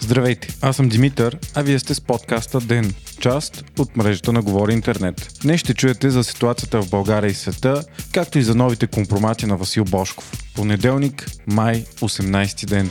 Здравейте, аз съм Димитър, а вие сте с подкаста ДЕН, част от мрежата на Говори Интернет. Днес ще чуете за ситуацията в България и света, както и за новите компромати на Васил Бошков. Понеделник, май, 18 ден.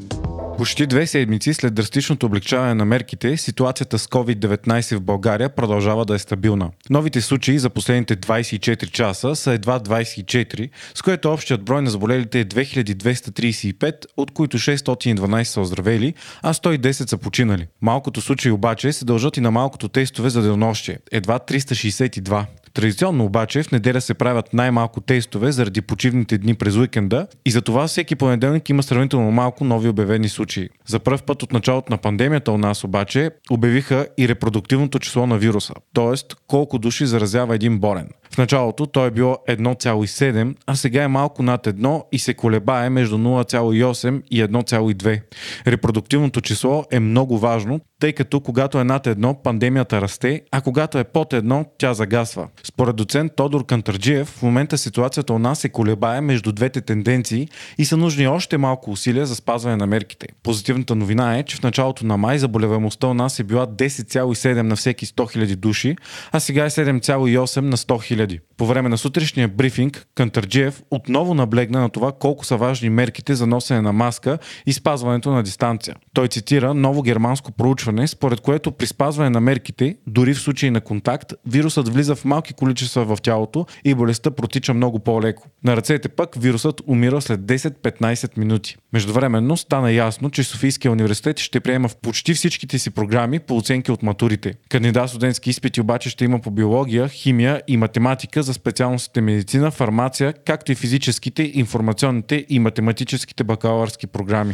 Почти две седмици след драстичното облегчаване на мерките, ситуацията с COVID-19 в България продължава да е стабилна. Новите случаи за последните 24 часа са едва 24, с което общият брой на заболелите е 2235, от които 612 са оздравели, а 110 са починали. Малкото случаи обаче се дължат и на малкото тестове за денонощие – едва 362. Традиционно обаче в неделя се правят най-малко тестове заради почивните дни през уикенда и за това всеки понеделник има сравнително малко нови обявени случаи. За първ път от началото на пандемията у нас обаче обявиха и репродуктивното число на вируса, т.е. колко души заразява един болен. В началото той е било 1,7, а сега е малко над 1 и се колебае между 0,8 и 1,2. Репродуктивното число е много важно, тъй като когато е над 1, пандемията расте, а когато е под 1, тя загасва. Според доцент Тодор Кантарджиев, в момента ситуацията у нас се колебае между двете тенденции и са нужни още малко усилия за спазване на мерките. Позитивната новина е, че в началото на май заболеваемостта у нас е била 10,7 на всеки 100 000 души, а сега е 7,8 на 100 000 000. По време на сутрешния брифинг Кантарджиев отново наблегна на това колко са важни мерките за носене на маска и спазването на дистанция. Той цитира ново германско проучване, според което при спазване на мерките, дори в случай на контакт, вирусът влиза в малки количества в тялото и болестта протича много по-леко. На ръцете пък вирусът умира след 10-15 минути. Междувременно стана ясно, че Софийския университет ще приема в почти всичките си програми по оценки от матурите. Кандидат студентски изпити обаче ще има по биология, химия и математика за специалностите медицина, фармация, както и физическите, информационните и математическите бакалавърски програми.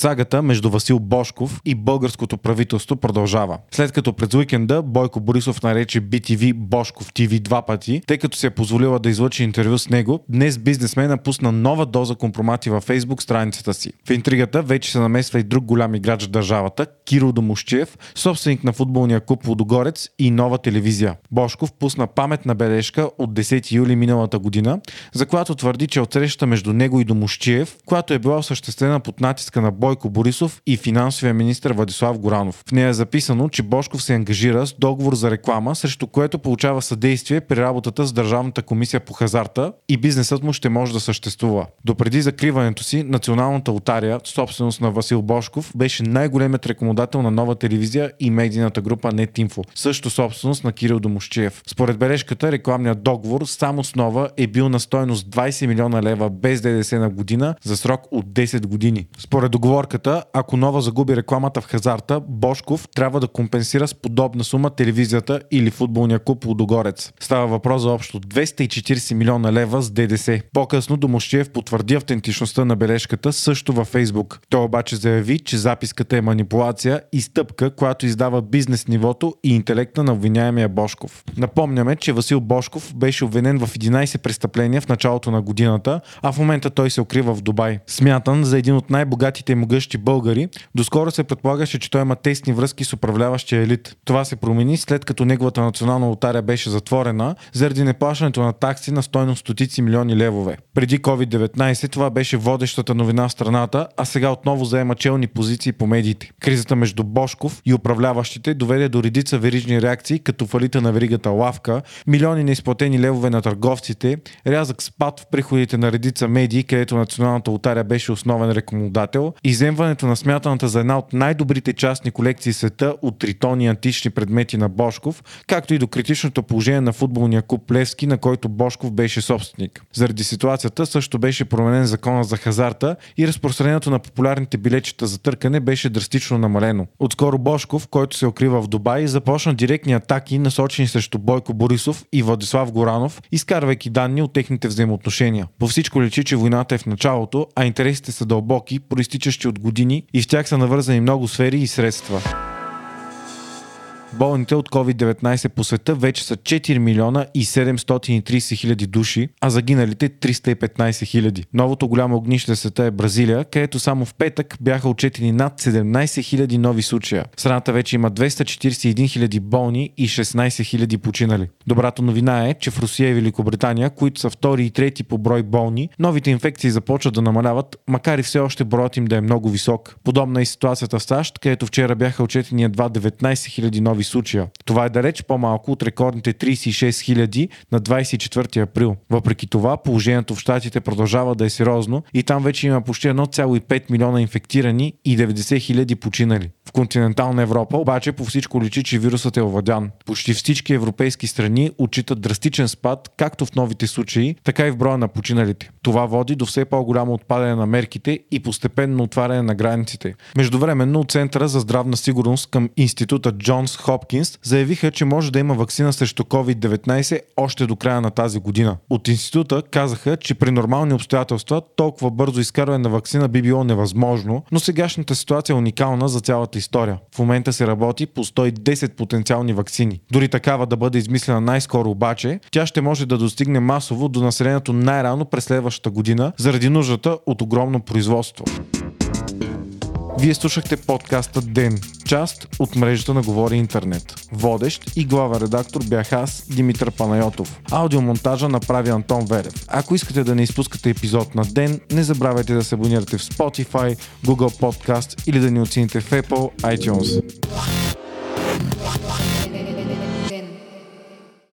Сагата между Васил Бошков и българското правителство продължава. След като през уикенда Бойко Борисов нарече BTV Бошков TV два пъти, тъй като се е позволила да излъчи интервю с него, днес бизнесмена пусна нова доза компромати във Facebook страницата си. В интригата вече се намесва и друг голям играч в държавата, Кирил Домощиев, собственик на футболния клуб Водогорец и нова телевизия. Бошков пусна паметна бележка от 10 юли миналата година, за която твърди, че от срещата между него и Домощиев, която е била осъществена под натиска на Бойко Бойко Борисов и финансовия министр Владислав Горанов. В нея е записано, че Бошков се ангажира с договор за реклама, срещу което получава съдействие при работата с Държавната комисия по хазарта и бизнесът му ще може да съществува. Допреди закриването си, Националната лотария, собственост на Васил Бошков, беше най-големият рекомодател на нова телевизия и медийната група NetInfo, също собственост на Кирил Домощиев. Според бележката, рекламният договор само с нова е бил на стоеност 20 милиона лева без ДДС на година за срок от 10 години. Според договор оговорката, ако нова загуби рекламата в хазарта, Бошков трябва да компенсира с подобна сума телевизията или футболния клуб Лудогорец. Става въпрос за общо 240 милиона лева с ДДС. По-късно Домощиев потвърди автентичността на бележката също във Фейсбук. Той обаче заяви, че записката е манипулация и стъпка, която издава бизнес нивото и интелекта на обвиняемия Бошков. Напомняме, че Васил Бошков беше обвинен в 11 престъпления в началото на годината, а в момента той се укрива в Дубай. Смятан за един от най-богатите му могъщи българи, доскоро се предполагаше, че той има тесни връзки с управляващия елит. Това се промени след като неговата национална лотария беше затворена заради неплащането на такси на стойност стотици милиони левове. Преди COVID-19 това беше водещата новина в страната, а сега отново заема челни позиции по медиите. Кризата между Бошков и управляващите доведе до редица верижни реакции, като фалита на веригата Лавка, милиони неизплатени левове на търговците, рязък спад в приходите на редица медии, където националната лотария беше основен рекомодател и иземването на смятаната за една от най-добрите частни колекции света от тритони антични предмети на Бошков, както и до критичното положение на футболния клуб Левски, на който Бошков беше собственик. Заради ситуацията също беше променен закона за хазарта и разпространението на популярните билечета за търкане беше драстично намалено. Отскоро Бошков, който се укрива в Дубай, започна директни атаки, насочени срещу Бойко Борисов и Владислав Горанов, изкарвайки данни от техните взаимоотношения. По всичко личи, че войната е в началото, а интересите са дълбоки, проистичащи от години и в тях са навързани много сфери и средства. Болните от COVID-19 по света вече са 4 милиона и 730 хиляди души, а загиналите 315 хиляди. Новото голямо огнище света е Бразилия, където само в петък бяха отчетени над 17 хиляди нови случая. Страната вече има 241 хиляди болни и 16 хиляди починали. Добрата новина е, че в Русия и Великобритания, които са втори и трети по брой болни, новите инфекции започват да намаляват, макар и все още броят им да е много висок. Подобна е ситуацията в САЩ, където вчера бяха отчетени едва 19 000 нови случая. Това е далеч по-малко от рекордните 36 000 на 24 април. Въпреки това, положението в Штатите продължава да е сериозно и там вече има почти 1,5 милиона инфектирани и 90 000 починали. В континентална Европа обаче по всичко личи, че вирусът е овладян. Почти всички европейски страни отчитат драстичен спад, както в новите случаи, така и в броя на починалите. Това води до все по-голямо отпадане на мерките и постепенно отваряне на границите. Междувременно Центъра за здравна сигурност към института Джонс Хопкинс заявиха, че може да има вакцина срещу COVID-19 още до края на тази година. От института казаха, че при нормални обстоятелства толкова бързо изкарване на вакцина би било невъзможно, но сегашната ситуация е уникална за цялата история. В момента се работи по 110 потенциални вакцини. Дори такава да бъде измислена най-скоро обаче, тя ще може да достигне масово до населението най-рано през следващата година, заради нуждата от огромно производство. Вие слушахте подкаста Ден, част от мрежата на Говори Интернет. Водещ и глава редактор бях аз, Димитър Панайотов. Аудиомонтажа направи Антон Верев. Ако искате да не изпускате епизод на Ден, не забравяйте да се абонирате в Spotify, Google Podcast или да ни оцените в Apple iTunes.